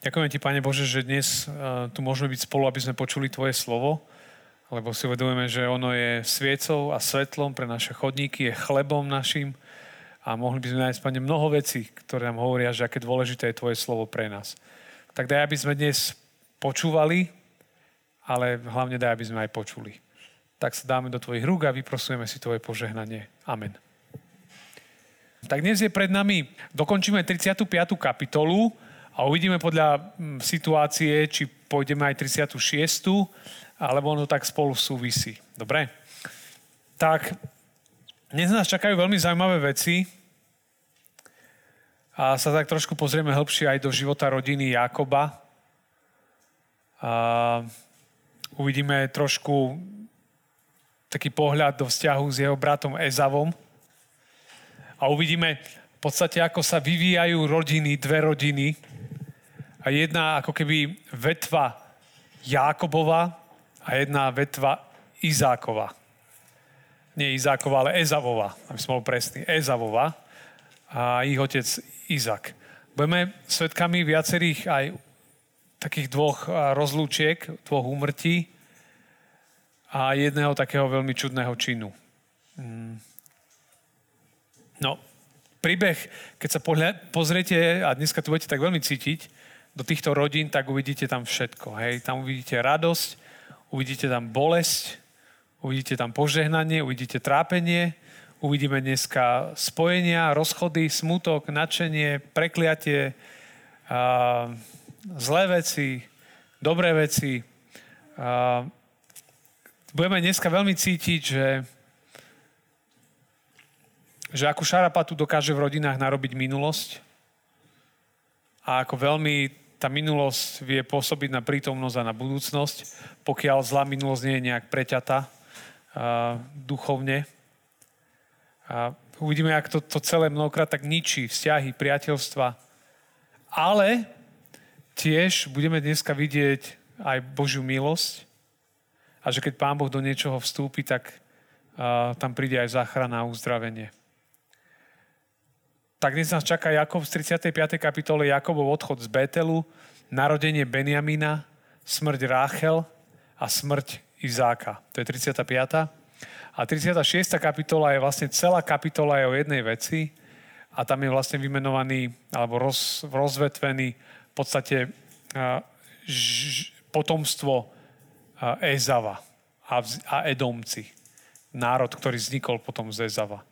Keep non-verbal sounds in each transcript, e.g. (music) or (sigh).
Ďakujem ti, Pane Bože, že dnes uh, tu môžeme byť spolu, aby sme počuli Tvoje slovo, lebo si uvedomujeme, že ono je sviecou a svetlom pre naše chodníky, je chlebom našim a mohli by sme nájsť, Pane, mnoho vecí, ktoré nám hovoria, že aké dôležité je Tvoje slovo pre nás. Tak daj, aby sme dnes počúvali, ale hlavne daj, aby sme aj počuli. Tak sa dáme do Tvojich rúk a vyprosujeme si Tvoje požehnanie. Amen. Tak dnes je pred nami, dokončíme 35. kapitolu, a uvidíme podľa mm, situácie, či pôjdeme aj 36. alebo ono tak spolu súvisí. Dobre? Tak dnes nás čakajú veľmi zaujímavé veci a sa tak trošku pozrieme hĺbšie aj do života rodiny Jakoba. A uvidíme trošku taký pohľad do vzťahu s jeho bratom Ezavom a uvidíme v podstate, ako sa vyvíjajú rodiny, dve rodiny, a jedna ako keby vetva Jákobova a jedna vetva Izákova. Nie Izákova, ale Ezavova, aby som bol presný. Ezavova a ich otec Izak. Budeme svetkami viacerých aj takých dvoch rozlúčiek, dvoch úmrtí a jedného takého veľmi čudného činu. Mm. No, príbeh, keď sa pozriete, a dneska tu budete tak veľmi cítiť, do týchto rodín, tak uvidíte tam všetko. Hej. Tam uvidíte radosť, uvidíte tam bolesť, uvidíte tam požehnanie, uvidíte trápenie, uvidíme dneska spojenia, rozchody, smutok, nadšenie, prekliatie, a, zlé veci, dobré veci. A, budeme dneska veľmi cítiť, že, že akú šarapatu dokáže v rodinách narobiť minulosť, a ako veľmi tá minulosť vie pôsobiť na prítomnosť a na budúcnosť, pokiaľ zlá minulosť nie je nejak preťatá uh, duchovne. A uvidíme, ako to, to celé mnohokrát tak ničí vzťahy, priateľstva. Ale tiež budeme dneska vidieť aj Božiu milosť a že keď Pán Boh do niečoho vstúpi, tak uh, tam príde aj záchrana a uzdravenie tak dnes nás čaká Jakob z 35. kapitole Jakobov odchod z Betelu, narodenie Benjamina, smrť Ráchel a smrť Izáka. To je 35. A 36. kapitola je vlastne celá kapitola je o jednej veci a tam je vlastne vymenovaný alebo roz, rozvetvený v podstate ž, potomstvo Ezava a, a Edomci. Národ, ktorý vznikol potom z Ezava.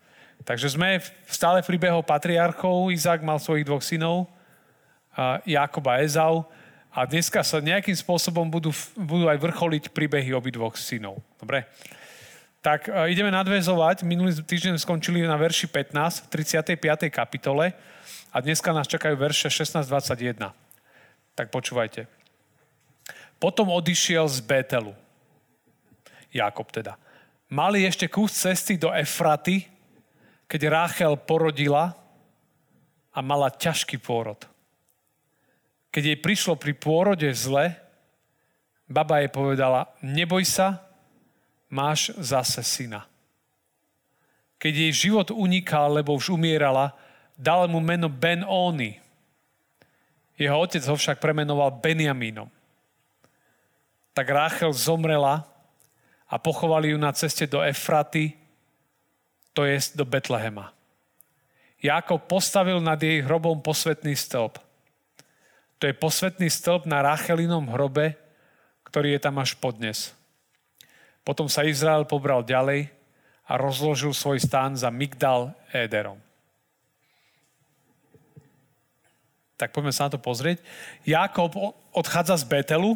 Takže sme stále v príbehu patriarchov. Izák mal svojich dvoch synov, Jakob a Ezau. A dneska sa nejakým spôsobom budú, budú aj vrcholiť príbehy obidvoch synov. Dobre? Tak e, ideme nadvezovať. Minulý týždeň skončili na verši 15 v 35. kapitole a dneska nás čakajú verše 16-21. Tak počúvajte. Potom odišiel z Betelu. Jakob teda. Mali ešte kus cesty do Efraty, keď Ráchel porodila a mala ťažký pôrod. Keď jej prišlo pri pôrode zle, baba jej povedala, neboj sa, máš zase syna. Keď jej život unikal, lebo už umierala, dal mu meno Ben Oni. Jeho otec ho však premenoval Benjamínom. Tak Ráchel zomrela a pochovali ju na ceste do Efraty, to je do Betlehema. Jákob postavil nad jej hrobom posvetný stĺp. To je posvetný stĺp na Rachelinom hrobe, ktorý je tam až podnes. Potom sa Izrael pobral ďalej a rozložil svoj stán za Migdal Éderom. Tak poďme sa na to pozrieť. Jákob odchádza z Betelu.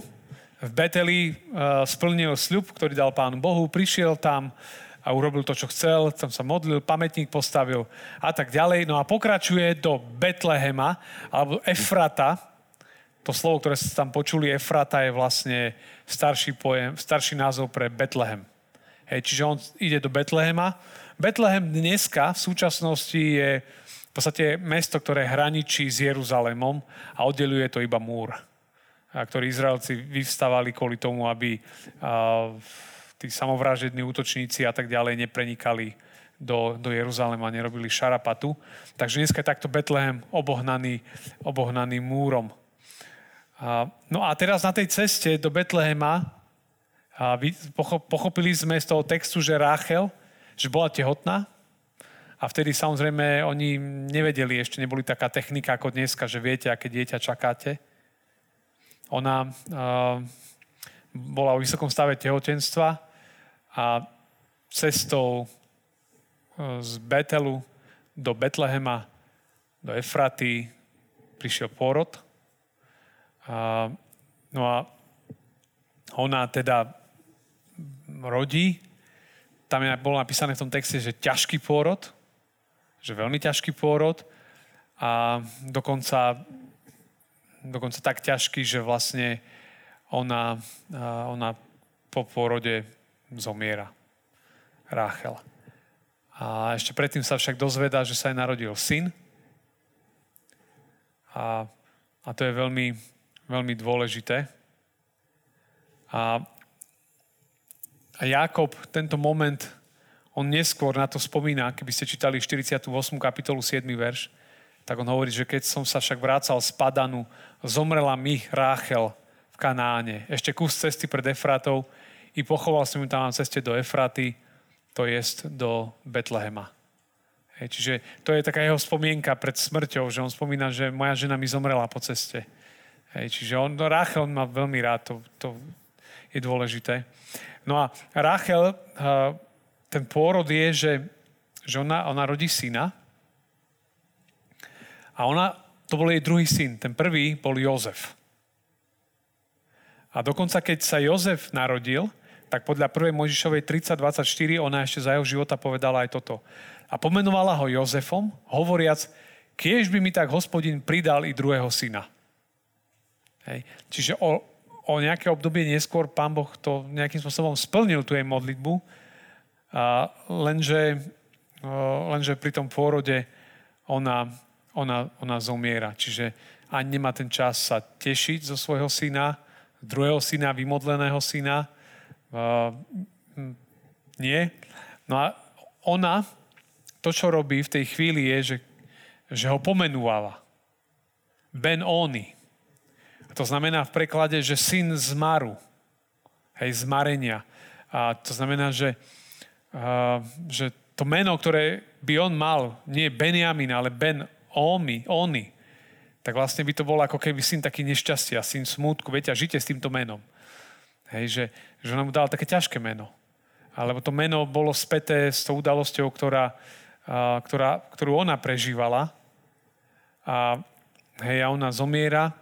V Beteli uh, splnil sľub, ktorý dal pánu Bohu. Prišiel tam, a urobil to, čo chcel, tam sa modlil, pamätník postavil a tak ďalej. No a pokračuje do Betlehema, alebo Efrata. To slovo, ktoré ste tam počuli, Efrata je vlastne starší, pojem, starší názov pre Betlehem. Hej, čiže on ide do Betlehema. Betlehem dneska v súčasnosti je v podstate mesto, ktoré hraničí s Jeruzalémom a oddeluje to iba múr, ktorý Izraelci vyvstávali kvôli tomu, aby uh, tí samovražední útočníci a tak ďalej neprenikali do, do Jeruzalema, nerobili šarapatu. Takže dneska je takto Betlehem obohnaný, obohnaný múrom. A, no a teraz na tej ceste do Betlehema a pochopili sme z toho textu, že Ráchel, že bola tehotná. A vtedy samozrejme oni nevedeli, ešte neboli taká technika ako dneska, že viete, aké dieťa čakáte. Ona uh, bola v vysokom stave tehotenstva a cestou z Betelu do Betlehema, do Efraty prišiel pôrod. A, no a ona teda rodí. Tam je, bolo napísané v tom texte, že ťažký pôrod, že veľmi ťažký pôrod a dokonca, dokonca tak ťažký, že vlastne ona, ona po pôrode zomiera. Ráchel. A ešte predtým sa však dozvedá, že sa jej narodil syn. A, a to je veľmi, veľmi dôležité. A, a Jakob tento moment, on neskôr na to spomína, keby ste čítali 48. kapitolu 7. verš, tak on hovorí, že keď som sa však vrácal z Padanu, zomrela mi Ráchel v Kanáne. Ešte kus cesty pred Efratou i pochoval som ju tam na ceste do Efraty, to jest do Betlehema. Hej, čiže to je taká jeho spomienka pred smrťou, že on spomína, že moja žena mi zomrela po ceste. Hej, čiže on, no Ráchel má veľmi rád, to, to je dôležité. No a Ráchel, ten pôrod je, že, že ona, ona rodí syna a ona, to bol jej druhý syn. Ten prvý bol Jozef. A dokonca, keď sa Jozef narodil, tak podľa 1. Možišovej 30.24 ona ešte za jeho života povedala aj toto. A pomenovala ho Jozefom, hovoriac, kiež by mi tak hospodin pridal i druhého syna. Hej. Čiže o, o nejaké obdobie neskôr pán Boh to nejakým spôsobom splnil tú jej modlitbu, a lenže, lenže pri tom pôrode ona, ona, ona zomiera. Čiže ani nemá ten čas sa tešiť zo svojho syna, druhého syna, vymodleného syna. Hm, nie. No a ona, to, čo robí v tej chvíli, je, že, že ho pomenúvala. Ben Oni. To znamená v preklade, že syn zmaru. Hej, zmarenia. A to znamená, že, a, že to meno, ktoré by on mal, nie Benjamin, ale Ben Omi, Oni, tak vlastne by to bol ako keby syn taký nešťastia, syn smútku. Viete, a žite s týmto menom. Hej, že, že on mu dal také ťažké meno. Alebo to meno bolo späté s tou udalosťou, ktorá, ktorá, ktorú ona prežívala. A, hej, a ona zomiera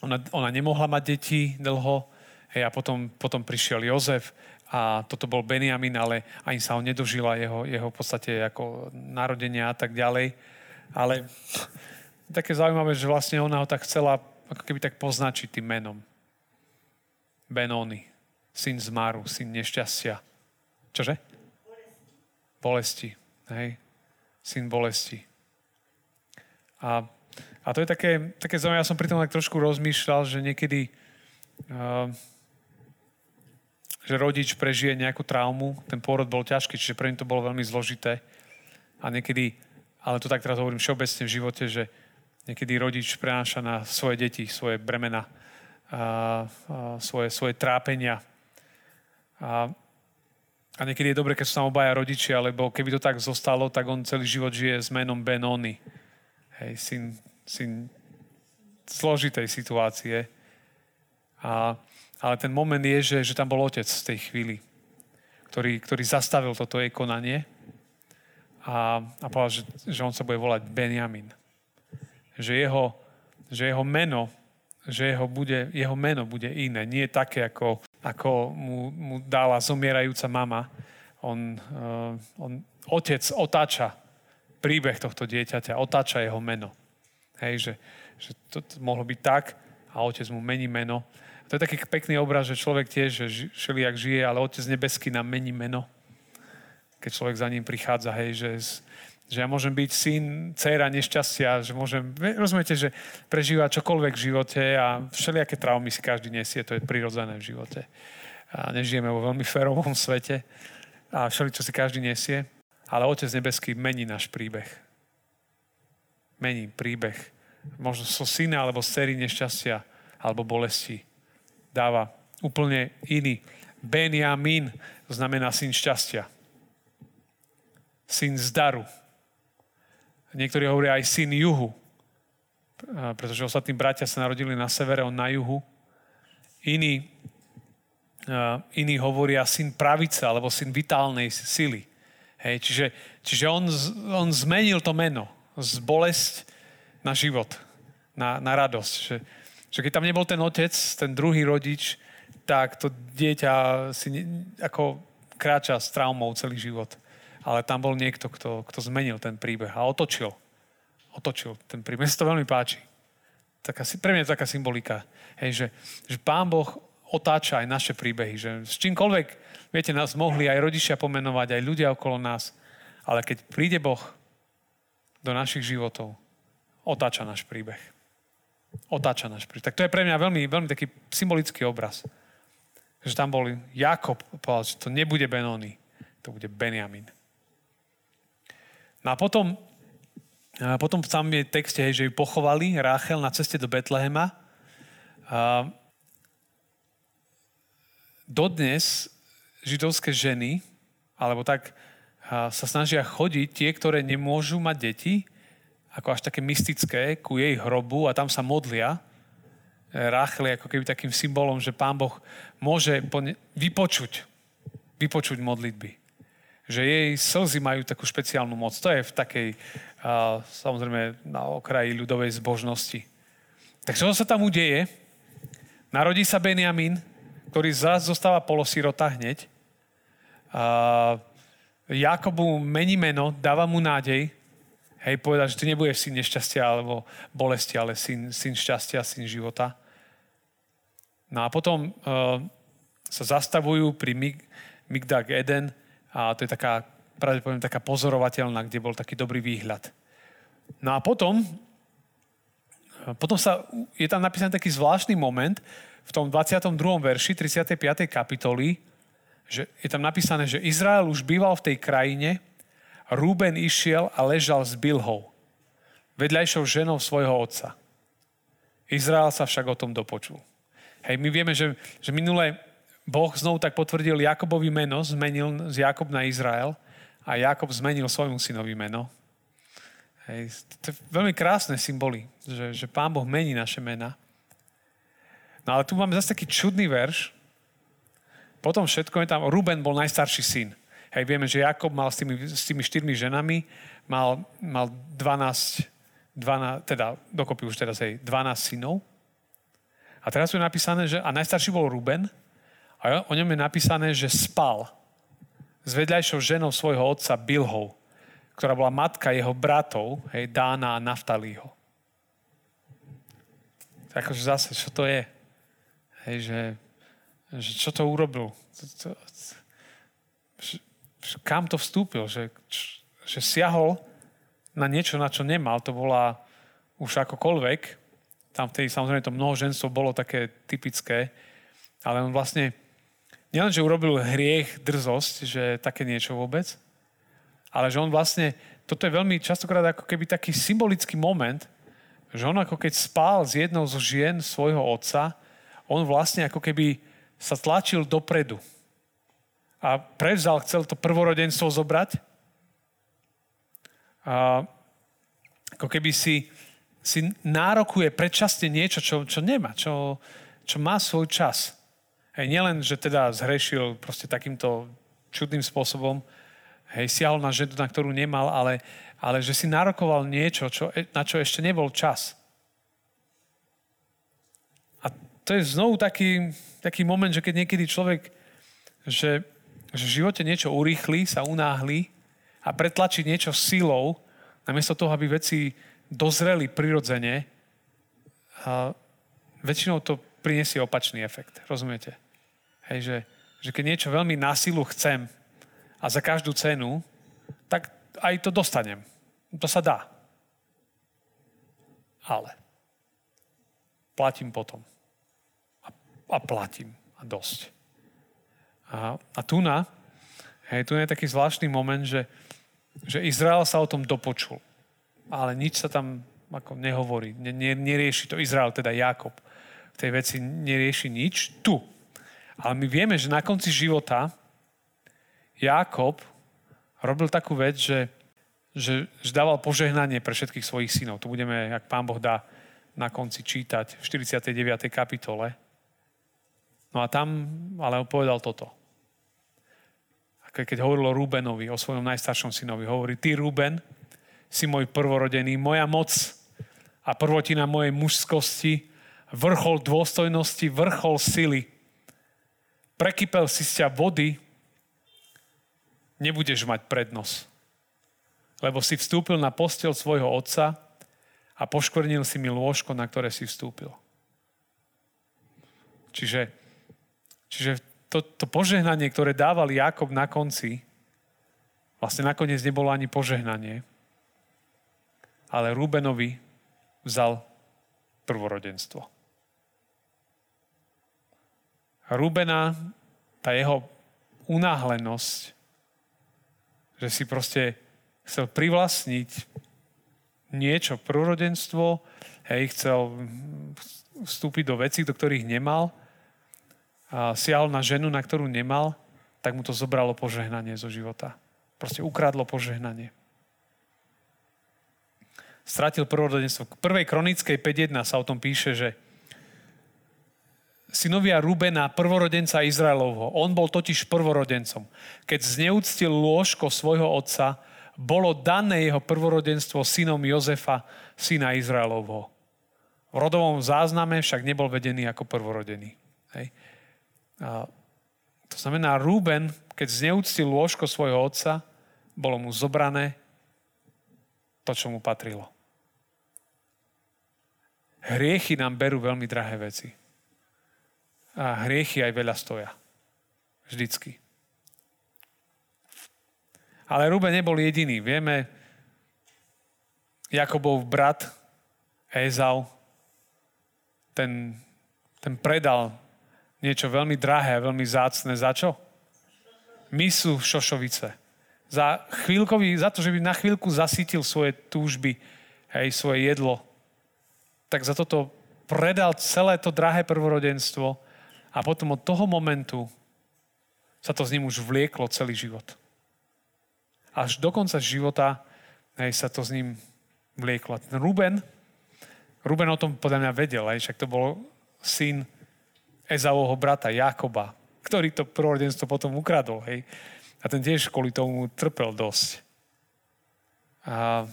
ona, ona nemohla mať deti dlho hej, a potom, potom prišiel Jozef a toto bol Benjamin, ale ani sa ho nedožila jeho, jeho v podstate ako narodenia a tak ďalej. Ale také zaujímavé, že vlastne ona ho tak chcela ako keby tak poznačiť tým menom. Benoni, syn zmaru, syn nešťastia. Čože? Bolesti. Hej. Syn bolesti. A a to je také, také zaujímavé, ja som pri tom tak trošku rozmýšľal, že niekedy uh, že rodič prežije nejakú traumu, ten pôrod bol ťažký, čiže pre to bolo veľmi zložité. A niekedy, ale to tak teraz hovorím všeobecne v živote, že niekedy rodič prenáša na svoje deti svoje bremena, a, a svoje, svoje trápenia. A, a niekedy je dobre, keď sú tam obaja rodičia, lebo keby to tak zostalo, tak on celý život žije s menom Benony. Hej, syn si zložitej situácie. A, ale ten moment je, že, že tam bol otec v tej chvíli, ktorý, ktorý zastavil toto jej konanie a, a povedal, že, že on sa bude volať Benjamin. Že jeho, že jeho meno že jeho, bude, jeho meno bude iné. Nie také, ako, ako mu, mu dala zomierajúca mama. On, uh, on, otec otáča príbeh tohto dieťaťa, otáča jeho meno. Hej, že, že to, to mohlo byť tak a otec mu mení meno. A to je taký pekný obraz, že človek tiež že všelijak žije, ale otec nebeský nám mení meno. Keď človek za ním prichádza, hej, že, že ja môžem byť syn, dcera nešťastia, že môžem, rozumiete, že prežíva čokoľvek v živote a všelijaké traumy si každý nesie, to je prirodzené v živote. A nežijeme vo veľmi férovom (laughs) svete a všeli, čo si každý nesie, ale Otec nebeský mení náš príbeh mení príbeh možno so syna alebo z cery nešťastia alebo bolesti. Dáva úplne iný. Benjamin znamená syn šťastia. Syn zdaru. Niektorí hovoria aj syn juhu, pretože ostatní bratia sa narodili na severe, on na juhu. Iní, iní hovoria syn pravice alebo syn vitálnej sily. Hej, čiže čiže on, on zmenil to meno z bolesť na život, na, na radosť. Že, že keď tam nebol ten otec, ten druhý rodič, tak to dieťa si ne, ako kráča s traumou celý život. Ale tam bol niekto, kto, kto zmenil ten príbeh a otočil. Otočil ten príbeh. Mne sa to veľmi páči. Taká, pre mňa je taká symbolika. Hej, že, že Pán Boh otáča aj naše príbehy. Že s čímkoľvek, viete, nás mohli aj rodičia pomenovať, aj ľudia okolo nás. Ale keď príde Boh do našich životov, otáča náš príbeh. Otáča náš príbeh. Tak to je pre mňa veľmi, veľmi taký symbolický obraz. Že tam bol Jakob, povedal, že to nebude Benoni, to bude Benjamin. No a potom, a potom tam je texte, hej, že ju pochovali Ráchel na ceste do Betlehema. A dodnes židovské ženy, alebo tak sa snažia chodiť tie, ktoré nemôžu mať deti, ako až také mystické, ku jej hrobu a tam sa modlia. Ráchel je ako keby takým symbolom, že Pán Boh môže vypočuť, vypočuť modlitby. Že jej slzy majú takú špeciálnu moc. To je v takej, samozrejme, na okraji ľudovej zbožnosti. Tak čo sa tam udeje? Narodí sa Benjamín, ktorý zase zostáva polosirota hneď. Jakobu mení meno, dáva mu nádej, hej, povedať, že ty nebudeš syn nešťastia alebo bolesti, ale syn, syn šťastia, syn života. No a potom uh, sa zastavujú pri Mig, Migdag Eden a to je taká, pravdepodobne taká pozorovateľná, kde bol taký dobrý výhľad. No a potom, potom sa, je tam napísaný taký zvláštny moment, v tom 22. verši 35. kapitoly, že je tam napísané, že Izrael už býval v tej krajine, Rúben išiel a ležal s Bilhou, vedľajšou ženou svojho otca. Izrael sa však o tom dopočul. Hej, my vieme, že, že minule Boh znovu tak potvrdil Jakobovi meno, zmenil z Jakob na Izrael a Jakob zmenil svojmu synovi meno. Hej, to je veľmi krásne symboly, že, že Pán Boh mení naše mena. No ale tu máme zase taký čudný verš. Potom všetko je tam, Ruben bol najstarší syn. Hej, vieme, že Jakob mal s tými, s tými štyrmi ženami, mal, mal 12, 12, teda dokopy už teraz hej, 12 synov. A teraz tu je napísané, že a najstarší bol Ruben a o ňom je napísané, že spal s vedľajšou ženou svojho otca Bilhou, ktorá bola matka jeho bratov, hej, Dána a Naftalího. Takže zase, čo to je? Hej, že, že čo to urobil? Kam to vstúpil? Že, že siahol na niečo, na čo nemal. To bola už akokoľvek. Tam vtedy samozrejme to mnohoženstvo bolo také typické. Ale on vlastne nielen, že urobil hriech, drzosť, že také niečo vôbec, ale že on vlastne, toto je veľmi častokrát ako keby taký symbolický moment, že on ako keď spál s jednou zo žien svojho otca, on vlastne ako keby sa tlačil dopredu a prevzal, chcel to prvorodenstvo zobrať a ako keby si, si nárokuje predčasne niečo, čo, čo nemá, čo, čo má svoj čas. Hej, nielen, že teda zhrešil proste takýmto čudným spôsobom, hej, siahol na ženu, na ktorú nemal, ale, ale že si nárokoval niečo, čo, na čo ešte nebol čas. to je znovu taký, taký moment, že keď niekedy človek, že, že v živote niečo urýchli, sa unáhli a pretlačí niečo silou, namiesto toho, aby veci dozreli prirodzene, a väčšinou to prinesie opačný efekt. Rozumiete? Hej, že, že keď niečo veľmi na silu chcem a za každú cenu, tak aj to dostanem. To sa dá. Ale platím potom a platím. A dosť. A, a tu na, hej, tu je taký zvláštny moment, že, že Izrael sa o tom dopočul. Ale nič sa tam ako nehovorí, ne, ne, nerieši to Izrael, teda Jakob. V tej veci nerieši nič tu. Ale my vieme, že na konci života Jakob robil takú vec, že, že, že dával požehnanie pre všetkých svojich synov. To budeme, ak pán Boh dá, na konci čítať v 49. kapitole. No a tam ale povedal toto. Keď hovoril o Rubenovi, o svojom najstaršom synovi, hovorí, ty Ruben, si môj prvorodený, moja moc a prvotina mojej mužskosti, vrchol dôstojnosti, vrchol sily. Prekypel si z ťa vody, nebudeš mať prednosť. Lebo si vstúpil na postel svojho otca a poškvrnil si mi lôžko, na ktoré si vstúpil. Čiže, čiže to, to požehnanie, ktoré dával Jakob na konci, vlastne nakoniec nebolo ani požehnanie, ale Rúbenovi vzal prvorodenstvo. Rúbena, tá jeho unáhlenosť, že si proste chcel privlastniť niečo, prvorodenstvo, hej, chcel vstúpiť do vecí, do ktorých nemal, a siahol na ženu, na ktorú nemal, tak mu to zobralo požehnanie zo života. Proste ukradlo požehnanie stratil prvorodenstvo. K prvej kronickej 5.1 sa o tom píše, že synovia Rubena, prvorodenca Izraelovho. On bol totiž prvorodencom. Keď zneúctil lôžko svojho otca, bolo dané jeho prvorodenstvo synom Jozefa, syna Izraelovho. V rodovom zázname však nebol vedený ako prvorodený. Hej. A to znamená, Rúben, keď zneúctil lôžko svojho otca, bolo mu zobrané to, čo mu patrilo. Hriechy nám berú veľmi drahé veci. A hriechy aj veľa stoja. Vždycky. Ale Ruben nebol jediný. Vieme, Jakobov brat Ezau, ten, ten predal niečo veľmi drahé veľmi zácne. Za čo? Misu Šošovice. Za, chvíľkový, za to, že by na chvíľku zasítil svoje túžby, hej, svoje jedlo tak za toto predal celé to drahé prvorodenstvo a potom od toho momentu sa to s ním už vlieklo celý život. Až do konca života hej, sa to s ním vlieklo. Ten Ruben, Ruben o tom podľa mňa vedel, hej, však to bol syn Ezauho brata Jakoba, ktorý to prvorodenstvo potom ukradol. Hej. A ten tiež kvôli tomu trpel dosť. A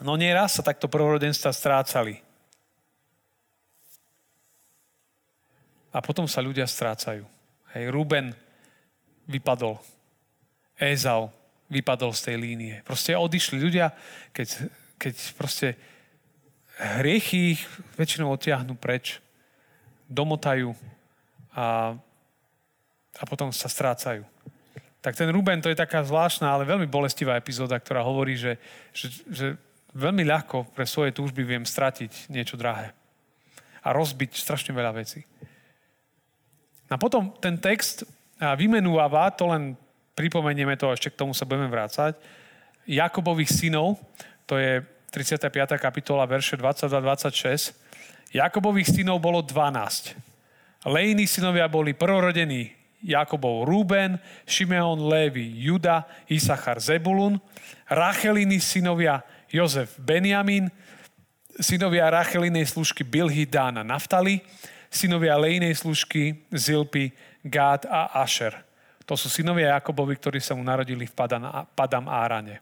No nieraz sa takto prvorodenstva strácali. A potom sa ľudia strácajú. Hej, Ruben vypadol. Ézau vypadol z tej línie. Proste odišli ľudia, keď, keď proste hriechy ich väčšinou odtiahnu preč, domotajú a, a potom sa strácajú. Tak ten Ruben to je taká zvláštna, ale veľmi bolestivá epizóda, ktorá hovorí, že, že, že veľmi ľahko pre svoje túžby viem stratiť niečo drahé. A rozbiť strašne veľa vecí. A potom ten text vymenúva, to len pripomenieme to, ešte k tomu sa budeme vrácať, Jakobových synov, to je 35. kapitola, verše 22-26. Jakobových synov bolo 12. Lejní synovia boli prvorodení Jakobov Rúben, Šimeon, Lévy, Juda, Isachar, Zebulun. Racheliny synovia Jozef Benjamin, synovia Rachelinej služky Bilhy, Dána, Naftali, synovia Lejnej služky Zilpy, Gád a Asher. To sú synovia Jakobovi, ktorí sa mu narodili v Padam Árane.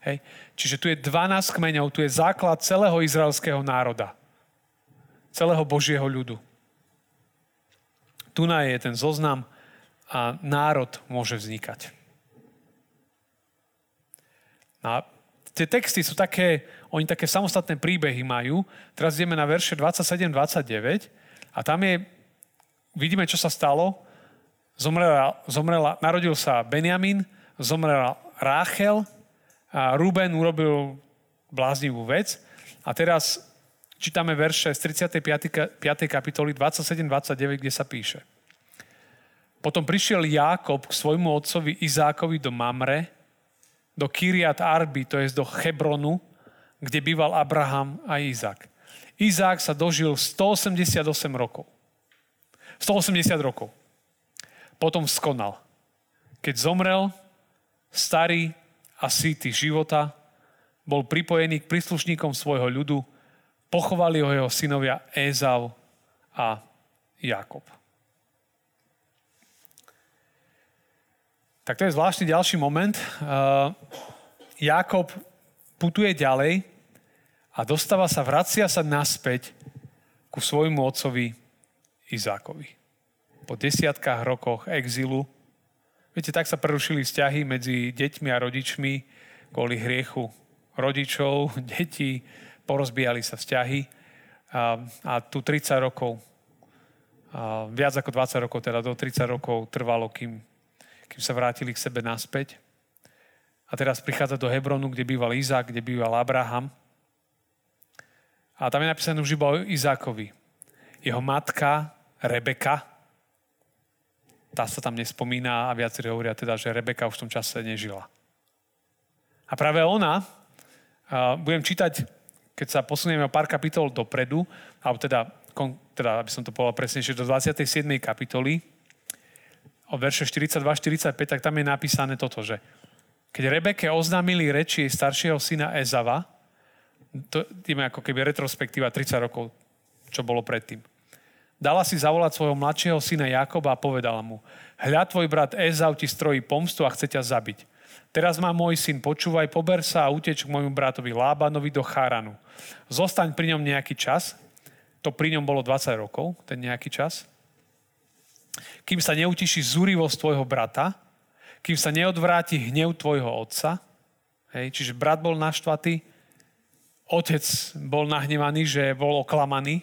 Hej. Čiže tu je 12 kmeňov, tu je základ celého izraelského národa. Celého Božieho ľudu. Tu je ten zoznam a národ môže vznikať. A tie texty sú také, oni také samostatné príbehy majú. Teraz ideme na verše 27-29 a tam je, vidíme, čo sa stalo. Zomrela, zomrela, narodil sa Benjamin, zomrela Ráchel a Ruben urobil bláznivú vec. A teraz čítame verše z 35. 5. kapitoly 27-29, kde sa píše. Potom prišiel Jákob k svojmu otcovi Izákovi do Mamre, do Kiriat Arby, to je do Hebronu, kde býval Abraham a Izák. Izák sa dožil 188 rokov. 180 rokov. Potom skonal. Keď zomrel, starý a síty života, bol pripojený k príslušníkom svojho ľudu, pochovali ho jeho synovia Ézau a Jakob. Tak to je zvláštny ďalší moment. Uh, Jakob putuje ďalej a dostáva sa, vracia sa naspäť ku svojmu otcovi Izákovi. Po desiatkách rokoch exilu, viete, tak sa prerušili vzťahy medzi deťmi a rodičmi kvôli hriechu rodičov, (laughs) detí, porozbijali sa vzťahy a, a tu 30 rokov, a viac ako 20 rokov, teda do 30 rokov trvalo, kým, kým sa vrátili k sebe naspäť. A teraz prichádza do Hebronu, kde býval Izák, kde býval Abraham. A tam je napísané už iba o Izákovi. Jeho matka Rebeka, tá sa tam nespomína a viacerí hovoria teda, že Rebeka už v tom čase nežila. A práve ona, budem čítať, keď sa posunieme o pár kapitol dopredu, alebo teda, teda aby som to povedal presnejšie, do 27. kapitoly, o verše 42-45, tak tam je napísané toto, že keď Rebeke oznámili reči jej staršieho syna Ezava, to je ako keby retrospektíva 30 rokov, čo bolo predtým. Dala si zavolať svojho mladšieho syna Jakoba a povedala mu, hľa tvoj brat Ezau ti strojí pomstu a chce ťa zabiť. Teraz má môj syn, počúvaj, pober sa a uteč k môjmu bratovi Lábanovi do Cháranu. Zostaň pri ňom nejaký čas, to pri ňom bolo 20 rokov, ten nejaký čas, kým sa neutiší zúrivosť tvojho brata, kým sa neodvráti hnev tvojho otca. Hej, čiže brat bol naštvatý, otec bol nahnevaný, že bol oklamaný.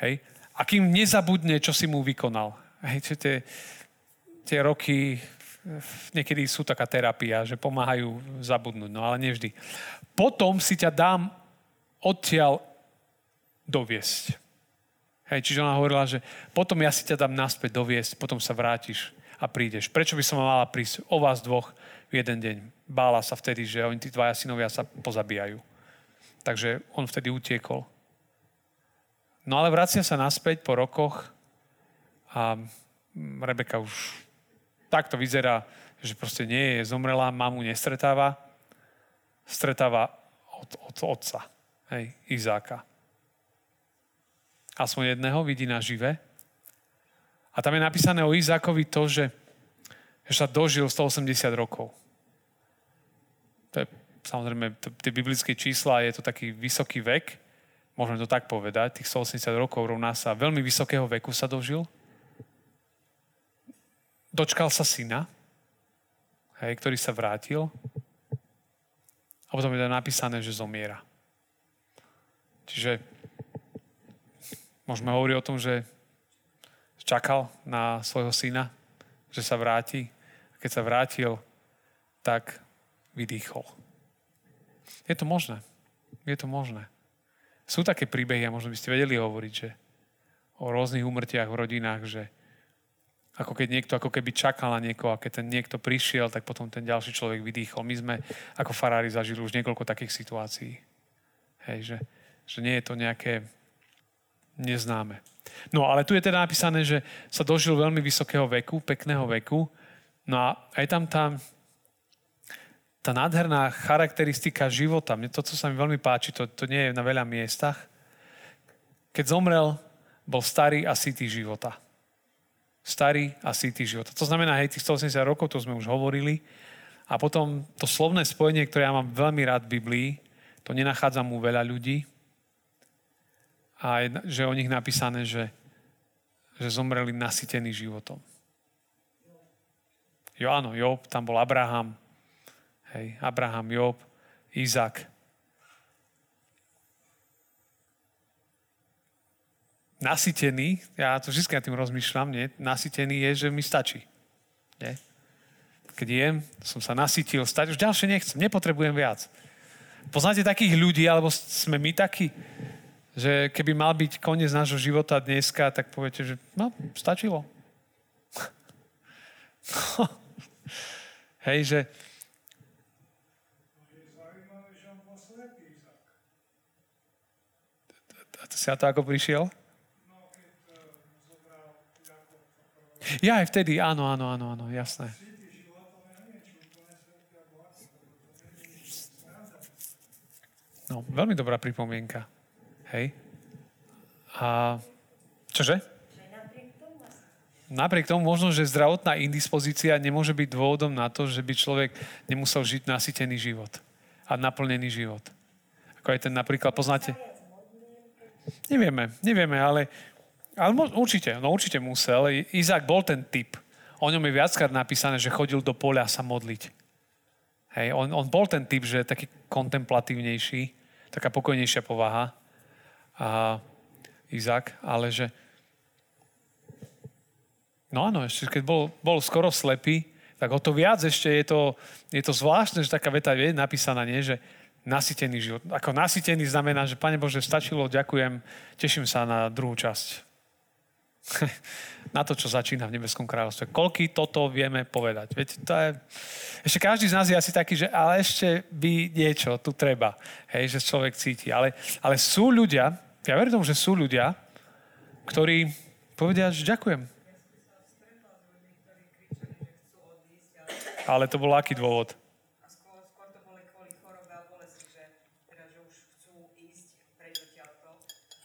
Hej, a kým nezabudne, čo si mu vykonal. Hej, tie, tie roky niekedy sú taká terapia, že pomáhajú zabudnúť, no ale nevždy. Potom si ťa dám odtiaľ doviesť. Hej, čiže ona hovorila, že potom ja si ťa dám naspäť doviesť, potom sa vrátiš a prídeš. Prečo by som mala prísť o vás dvoch v jeden deň? Bála sa vtedy, že oni tí dvaja synovia sa pozabíjajú. Takže on vtedy utiekol. No ale vracia sa naspäť po rokoch a Rebeka už takto vyzerá, že proste nie je zomrela, mamu nestretáva, stretáva od, od otca, hej, Izáka. Aspoň jedného vidí na živé a tam je napísané o Izákovi to, že, že sa dožil 180 rokov. Samozrejme tie biblické čísla, je to taký vysoký vek, môžeme to tak povedať, tých 180 rokov rovná sa veľmi vysokého veku sa dožil. Dočkal sa syna, hej, ktorý sa vrátil a potom je tam napísané, že zomiera. Čiže môžeme hovoriť o tom, že čakal na svojho syna, že sa vráti. A keď sa vrátil, tak vydýchol. Je to možné. Je to možné. Sú také príbehy, a možno by ste vedeli hovoriť, že o rôznych umrtiach v rodinách, že ako keď niekto ako keby čakal na niekoho a keď ten niekto prišiel, tak potom ten ďalší človek vydýchol. My sme ako farári zažili už niekoľko takých situácií. Hej, že, že nie je to nejaké neznáme. No ale tu je teda napísané, že sa dožil veľmi vysokého veku, pekného veku. No a aj tam tá, tá nádherná charakteristika života, mne to, co sa mi veľmi páči, to, to nie je na veľa miestach. Keď zomrel, bol starý a sitý života. Starý a sitý života. To znamená, hej, tých 180 rokov, to sme už hovorili. A potom to slovné spojenie, ktoré ja mám veľmi rád v Biblii, to nenachádzam u veľa ľudí, a je, že o nich napísané, že, že zomreli nasytení životom. Jo, áno, Job, tam bol Abraham, hej, Abraham, Job, Izak. Nasytený, ja to vždy na tým rozmýšľam, nie? nasytený je, že mi stačí. Nie? Keď jem, som sa nasytil, stať, už ďalšie nechcem, nepotrebujem viac. Poznáte takých ľudí, alebo sme my takí, že keby mal byť koniec nášho života dneska, tak poviete, že no, stačilo. (laughs) Hej, že... Si na to ako prišiel? Ja aj vtedy, áno, áno, áno, áno, jasné. No, veľmi dobrá pripomienka. Hej. A čože? Napriek tomu možno, že zdravotná indispozícia nemôže byť dôvodom na to, že by človek nemusel žiť nasytený život a naplnený život. Ako aj ten napríklad, poznáte? Nevieme, nevieme, ale, ale určite, no určite musel. Izák bol ten typ. O ňom je viackrát napísané, že chodil do poľa sa modliť. Hej, on, on bol ten typ, že taký kontemplatívnejší, taká pokojnejšia povaha. A Izák, ale že No áno, ešte keď bol, bol skoro slepý, tak o to viac ešte je to, je to zvláštne, že taká veta je napísaná, nie? že nasytený život. Ako nasytený znamená, že Pane Bože, stačilo, ďakujem, teším sa na druhú časť. (laughs) na to, čo začína v Nebeskom kráľovstve. Koľky toto vieme povedať? Viete, to je... Ešte každý z nás je asi taký, že ale ešte by niečo tu treba. Hej, že človek cíti. Ale, ale sú ľudia, ja verím tomu, že sú ľudia, ktorí povedia, že ďakujem. Ale to bol aký dôvod?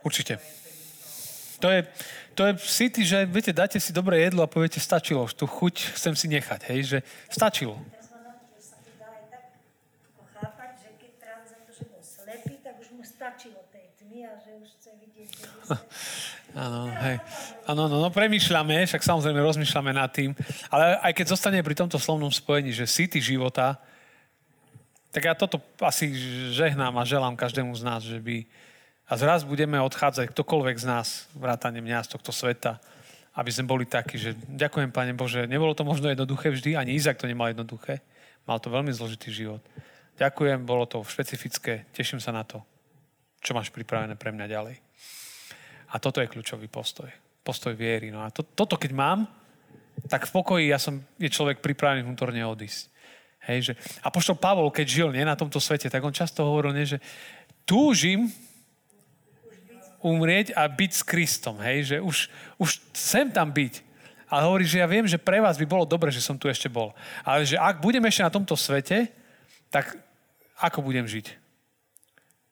Určite. To je, to je city, že viete, dáte si dobré jedlo a poviete, stačilo, tú chuť chcem si nechať, hej, že stačilo. (laughs) Áno, hej. Áno, no, no, premýšľame, však samozrejme rozmýšľame nad tým, ale aj keď zostane pri tomto slovnom spojení, že city života, tak ja toto asi žehnám a želám každému z nás, že by, a zraz budeme odchádzať, ktokoľvek z nás, vrátane mňa z tohto sveta, aby sme boli takí, že ďakujem, Pane Bože, nebolo to možno jednoduché vždy, ani Izak to nemal jednoduché, mal to veľmi zložitý život. Ďakujem, bolo to špecifické, teším sa na to, čo máš pripravené pre mňa ďalej. A toto je kľúčový postoj. Postoj viery. No a to, toto keď mám, tak v pokoji ja som, je človek pripravený vnútorne odísť. Hej, že, a poštol Pavol, keď žil nie, na tomto svete, tak on často hovoril, nie, že túžim umrieť a byť s Kristom. Hej? Že už, už sem tam byť. Ale hovorí, že ja viem, že pre vás by bolo dobre, že som tu ešte bol. Ale že ak budem ešte na tomto svete, tak ako budem žiť?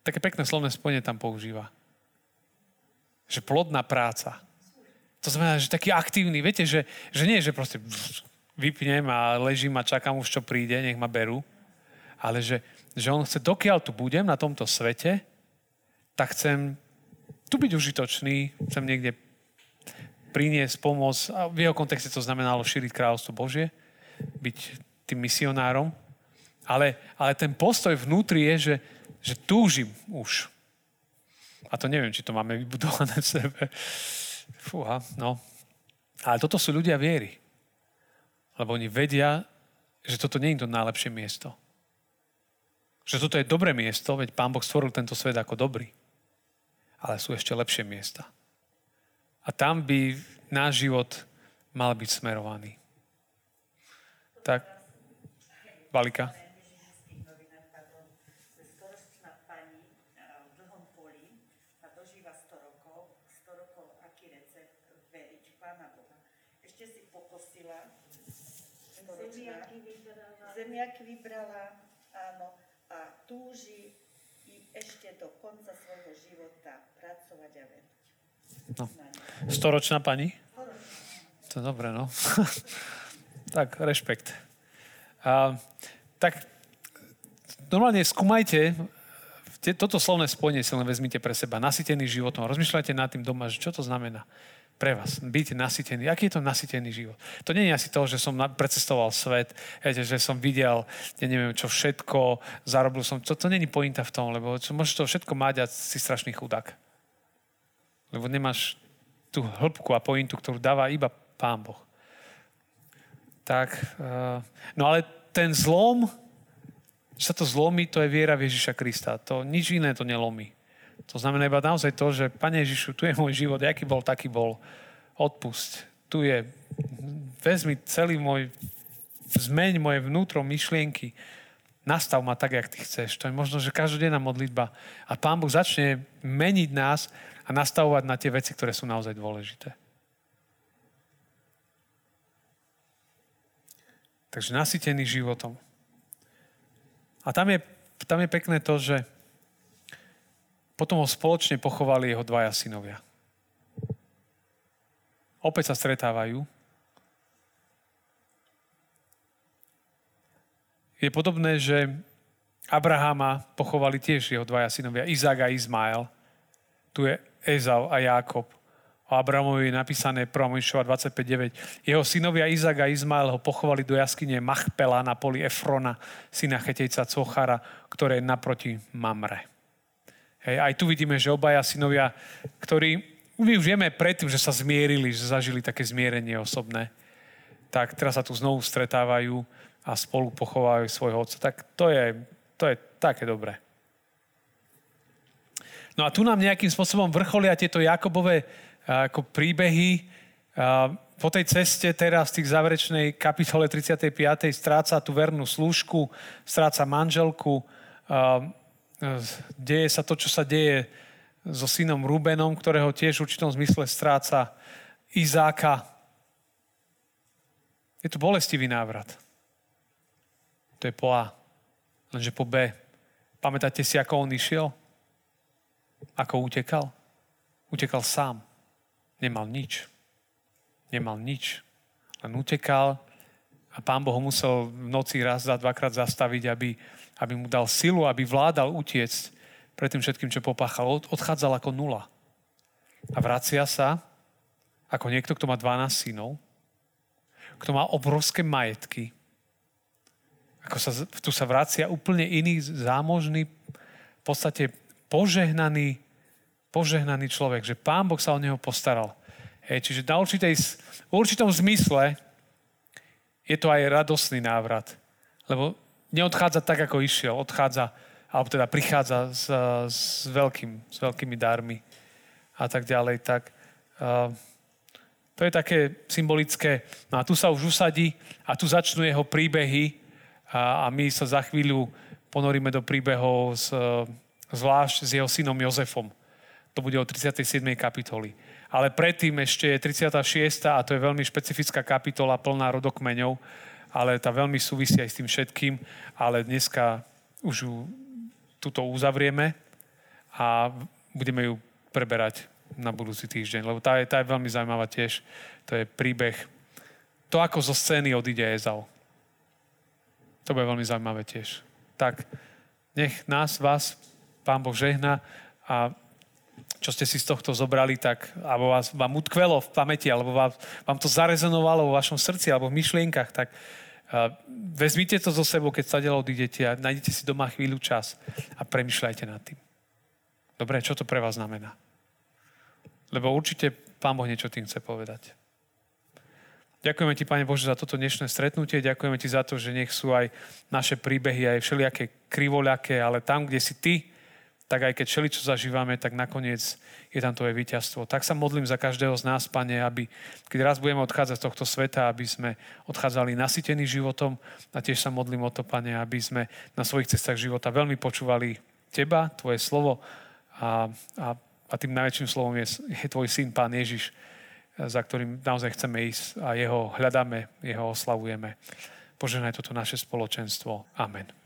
Také pekné slovné spojenie tam používa. Že plodná práca. To znamená, že taký aktívny. Viete, že, že nie, že proste vypnem a ležím a čakám už, čo príde, nech ma berú. Ale že, že on chce, dokiaľ tu budem na tomto svete, tak chcem tu byť užitočný, chcem niekde priniesť pomoc. A v jeho kontexte to znamenalo šíriť kráľovstvo Božie, byť tým misionárom. Ale, ale ten postoj vnútri je, že, že túžim už. A to neviem, či to máme vybudované v sebe. Fúha, no. Ale toto sú ľudia viery. Lebo oni vedia, že toto nie je to najlepšie miesto. Že toto je dobré miesto, veď Pán Boh stvoril tento svet ako dobrý ale sú ešte lepšie miesta. A tam by náš život mal byť smerovaný. Tak, Balika. Zemiaky vybrala, áno, a túži ešte do konca svojho života pracovať a veriť. No. Storočná pani? To je dobré, no. (laughs) tak, rešpekt. A, tak, normálne skúmajte, toto slovné spojenie si len vezmite pre seba, nasytený životom, rozmýšľajte nad tým doma, že čo to znamená. Pre vás. Byť nasytený. Aký je to nasytený život? To nie je asi to, že som precestoval svet, že som videl, ja neviem čo všetko, zarobil som. To, to není pointa v tom, lebo čo, môžeš to všetko mať a si strašný chudák. Lebo nemáš tú hĺbku a pointu, ktorú dáva iba Pán Boh. Tak, uh, no ale ten zlom, že sa to zlomí, to je viera v Ježiša Krista. To nič iné to nelomí. To znamená iba naozaj to, že Pane Ježišu, tu je môj život, aký bol, taký bol. Odpusť. Tu je. Vezmi celý môj, zmeň moje vnútro, myšlienky. Nastav ma tak, jak ty chceš. To je možno, že každodenná modlitba. A Pán Boh začne meniť nás a nastavovať na tie veci, ktoré sú naozaj dôležité. Takže nasytený životom. A tam je, tam je pekné to, že potom ho spoločne pochovali jeho dvaja synovia. Opäť sa stretávajú. Je podobné, že Abrahama pochovali tiež jeho dvaja synovia, Izák a Izmael. Tu je Ezau a Jákob. O Abrahamovi je napísané 1. Mojžišova 25.9. Jeho synovia Izák a Izmael ho pochovali do jaskyne Machpela na poli Efrona, syna Chetejca Cochara, ktoré je naproti Mamre. Hej, aj tu vidíme, že obaja synovia, ktorí, my už vieme predtým, že sa zmierili, že zažili také zmierenie osobné, tak teraz sa tu znovu stretávajú a spolu pochovajú svojho otca. Tak to je, to je také dobré. No a tu nám nejakým spôsobom vrcholia tieto Jakobové ako príbehy. Po tej ceste teraz v tých záverečnej kapitole 35. stráca tú vernú slúžku, stráca manželku, deje sa to, čo sa deje so synom Rubenom, ktorého tiež v určitom zmysle stráca Izáka. Je to bolestivý návrat. To je po A. Lenže po B. Pamätáte si, ako on išiel? Ako utekal? Utekal sám. Nemal nič. Nemal nič. Len utekal a pán Boh musel v noci raz za dvakrát zastaviť, aby aby mu dal silu, aby vládal utiecť pred tým všetkým, čo popáchal. Odchádzal ako nula. A vracia sa ako niekto, kto má 12 synov, kto má obrovské majetky. Ako sa, tu sa vracia úplne iný zámožný, v podstate požehnaný, požehnaný človek, že pán Boh sa o neho postaral. Hej, čiže na určitej, v určitom zmysle je to aj radosný návrat. Lebo neodchádza tak, ako išiel. Odchádza, alebo teda prichádza s, s, veľkým, s veľkými dármi a tak ďalej. Tak, uh, to je také symbolické. No a tu sa už usadí a tu začnú jeho príbehy a, a my sa za chvíľu ponoríme do príbehov s, zvlášť s jeho synom Jozefom. To bude o 37. kapitoli. Ale predtým ešte je 36. a to je veľmi špecifická kapitola plná rodokmeňov, ale tá veľmi súvisí aj s tým všetkým, ale dneska už ju tuto uzavrieme a budeme ju preberať na budúci týždeň, lebo tá je, tá je veľmi zaujímavá tiež. To je príbeh, to ako zo scény odíde Ezau. To bude veľmi zaujímavé tiež. Tak, nech nás, vás, Pán Boh žehna a čo ste si z tohto zobrali, tak, alebo vás, vám utkvelo v pamäti, alebo vám, vám to zarezonovalo vo vašom srdci, alebo v myšlienkach, tak uh, vezmite to zo sebou, keď sa odídete a nájdete si doma chvíľu čas a premyšľajte nad tým. Dobre, čo to pre vás znamená? Lebo určite Pán Boh niečo tým chce povedať. Ďakujeme ti, Pane Bože, za toto dnešné stretnutie. Ďakujeme ti za to, že nech sú aj naše príbehy, aj všelijaké krivoľaké, ale tam, kde si ty, tak aj keď čo zažívame, tak nakoniec je tam tvoje víťazstvo. Tak sa modlím za každého z nás, Pane, aby keď raz budeme odchádzať z tohto sveta, aby sme odchádzali nasytení životom a tiež sa modlím o to, Pane, aby sme na svojich cestách života veľmi počúvali Teba, Tvoje slovo a, a, a tým najväčším slovom je, je Tvoj syn, Pán Ježiš, za ktorým naozaj chceme ísť a Jeho hľadáme, Jeho oslavujeme. Poženaj toto naše spoločenstvo. Amen.